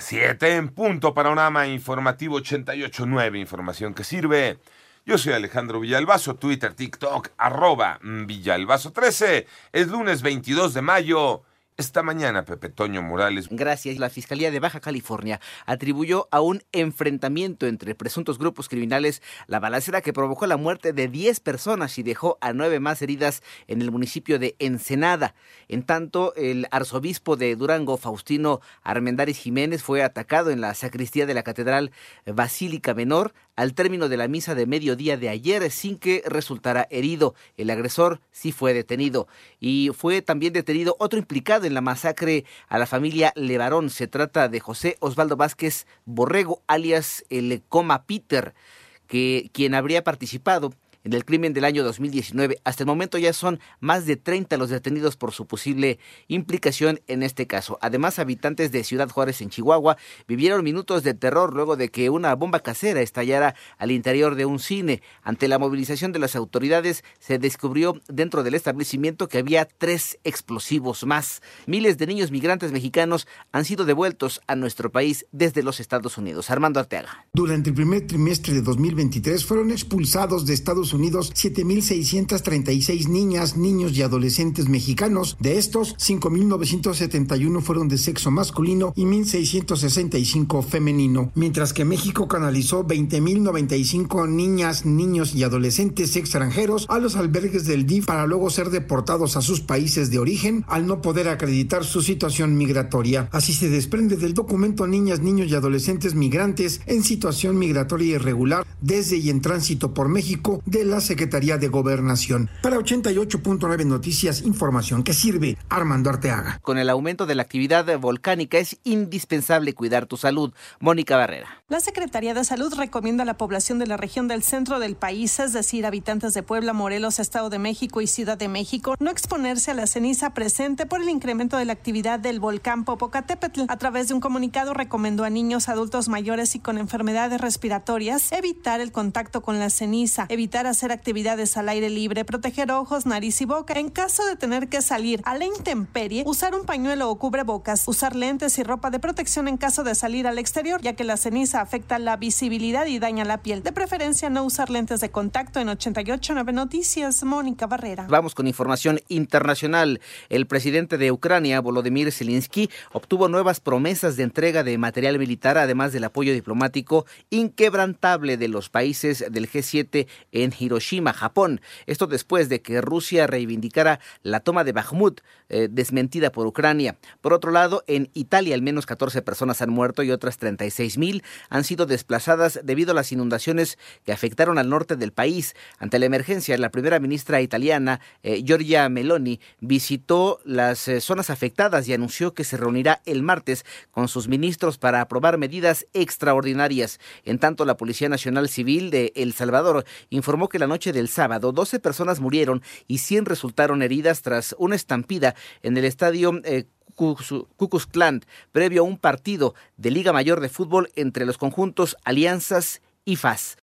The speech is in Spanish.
Siete en punto, panorama informativo 88.9, información que sirve. Yo soy Alejandro Villalbazo, Twitter, TikTok, arroba Villalbazo13. Es lunes 22 de mayo. Esta mañana, Pepe Toño Morales. Gracias. La Fiscalía de Baja California atribuyó a un enfrentamiento entre presuntos grupos criminales la balacera que provocó la muerte de 10 personas y dejó a nueve más heridas en el municipio de Ensenada. En tanto, el arzobispo de Durango, Faustino Armendáriz Jiménez, fue atacado en la sacristía de la Catedral Basílica Menor al término de la misa de mediodía de ayer sin que resultara herido. El agresor sí fue detenido. Y fue también detenido otro implicado en la masacre a la familia Levarón. Se trata de José Osvaldo Vázquez Borrego, alias el Coma Peter, que, quien habría participado en el crimen del año 2019. Hasta el momento ya son más de 30 los detenidos por su posible implicación en este caso. Además, habitantes de Ciudad Juárez en Chihuahua vivieron minutos de terror luego de que una bomba casera estallara al interior de un cine. Ante la movilización de las autoridades, se descubrió dentro del establecimiento que había tres explosivos más. Miles de niños migrantes mexicanos han sido devueltos a nuestro país desde los Estados Unidos. Armando Arteaga. Durante el primer trimestre de 2023 fueron expulsados de Estados Unidos 7.636 niñas, niños y adolescentes mexicanos. De estos, 5.971 fueron de sexo masculino y 1.665 femenino, mientras que México canalizó 20.095 niñas, niños y adolescentes extranjeros a los albergues del DIF para luego ser deportados a sus países de origen al no poder acreditar su situación migratoria. Así se desprende del documento Niñas, Niños y Adolescentes Migrantes en situación migratoria irregular desde y en tránsito por México la Secretaría de Gobernación. Para 88.9 Noticias, información que sirve Armando Arteaga. Con el aumento de la actividad volcánica es indispensable cuidar tu salud. Mónica Barrera. La Secretaría de Salud recomienda a la población de la región del centro del país, es decir, habitantes de Puebla, Morelos, Estado de México y Ciudad de México, no exponerse a la ceniza presente por el incremento de la actividad del volcán Popocatépetl. A través de un comunicado recomendó a niños, adultos mayores y con enfermedades respiratorias evitar el contacto con la ceniza, evitar hacer actividades al aire libre, proteger ojos, nariz y boca. En caso de tener que salir a la intemperie, usar un pañuelo o cubrebocas, usar lentes y ropa de protección en caso de salir al exterior, ya que la ceniza afecta la visibilidad y daña la piel. De preferencia, no usar lentes de contacto en 889 Noticias. Mónica Barrera. Vamos con información internacional. El presidente de Ucrania, Volodymyr Zelensky, obtuvo nuevas promesas de entrega de material militar, además del apoyo diplomático inquebrantable de los países del G7 en Hiroshima, Japón. Esto después de que Rusia reivindicara la toma de Bakhmut, eh, desmentida por Ucrania. Por otro lado, en Italia al menos 14 personas han muerto y otras 36 mil han sido desplazadas debido a las inundaciones que afectaron al norte del país. Ante la emergencia, la primera ministra italiana, eh, Giorgia Meloni, visitó las eh, zonas afectadas y anunció que se reunirá el martes con sus ministros para aprobar medidas extraordinarias. En tanto, la Policía Nacional Civil de El Salvador informó que la noche del sábado 12 personas murieron y 100 resultaron heridas tras una estampida en el estadio eh, Cucus previo a un partido de Liga Mayor de Fútbol entre los conjuntos Alianzas y FAS.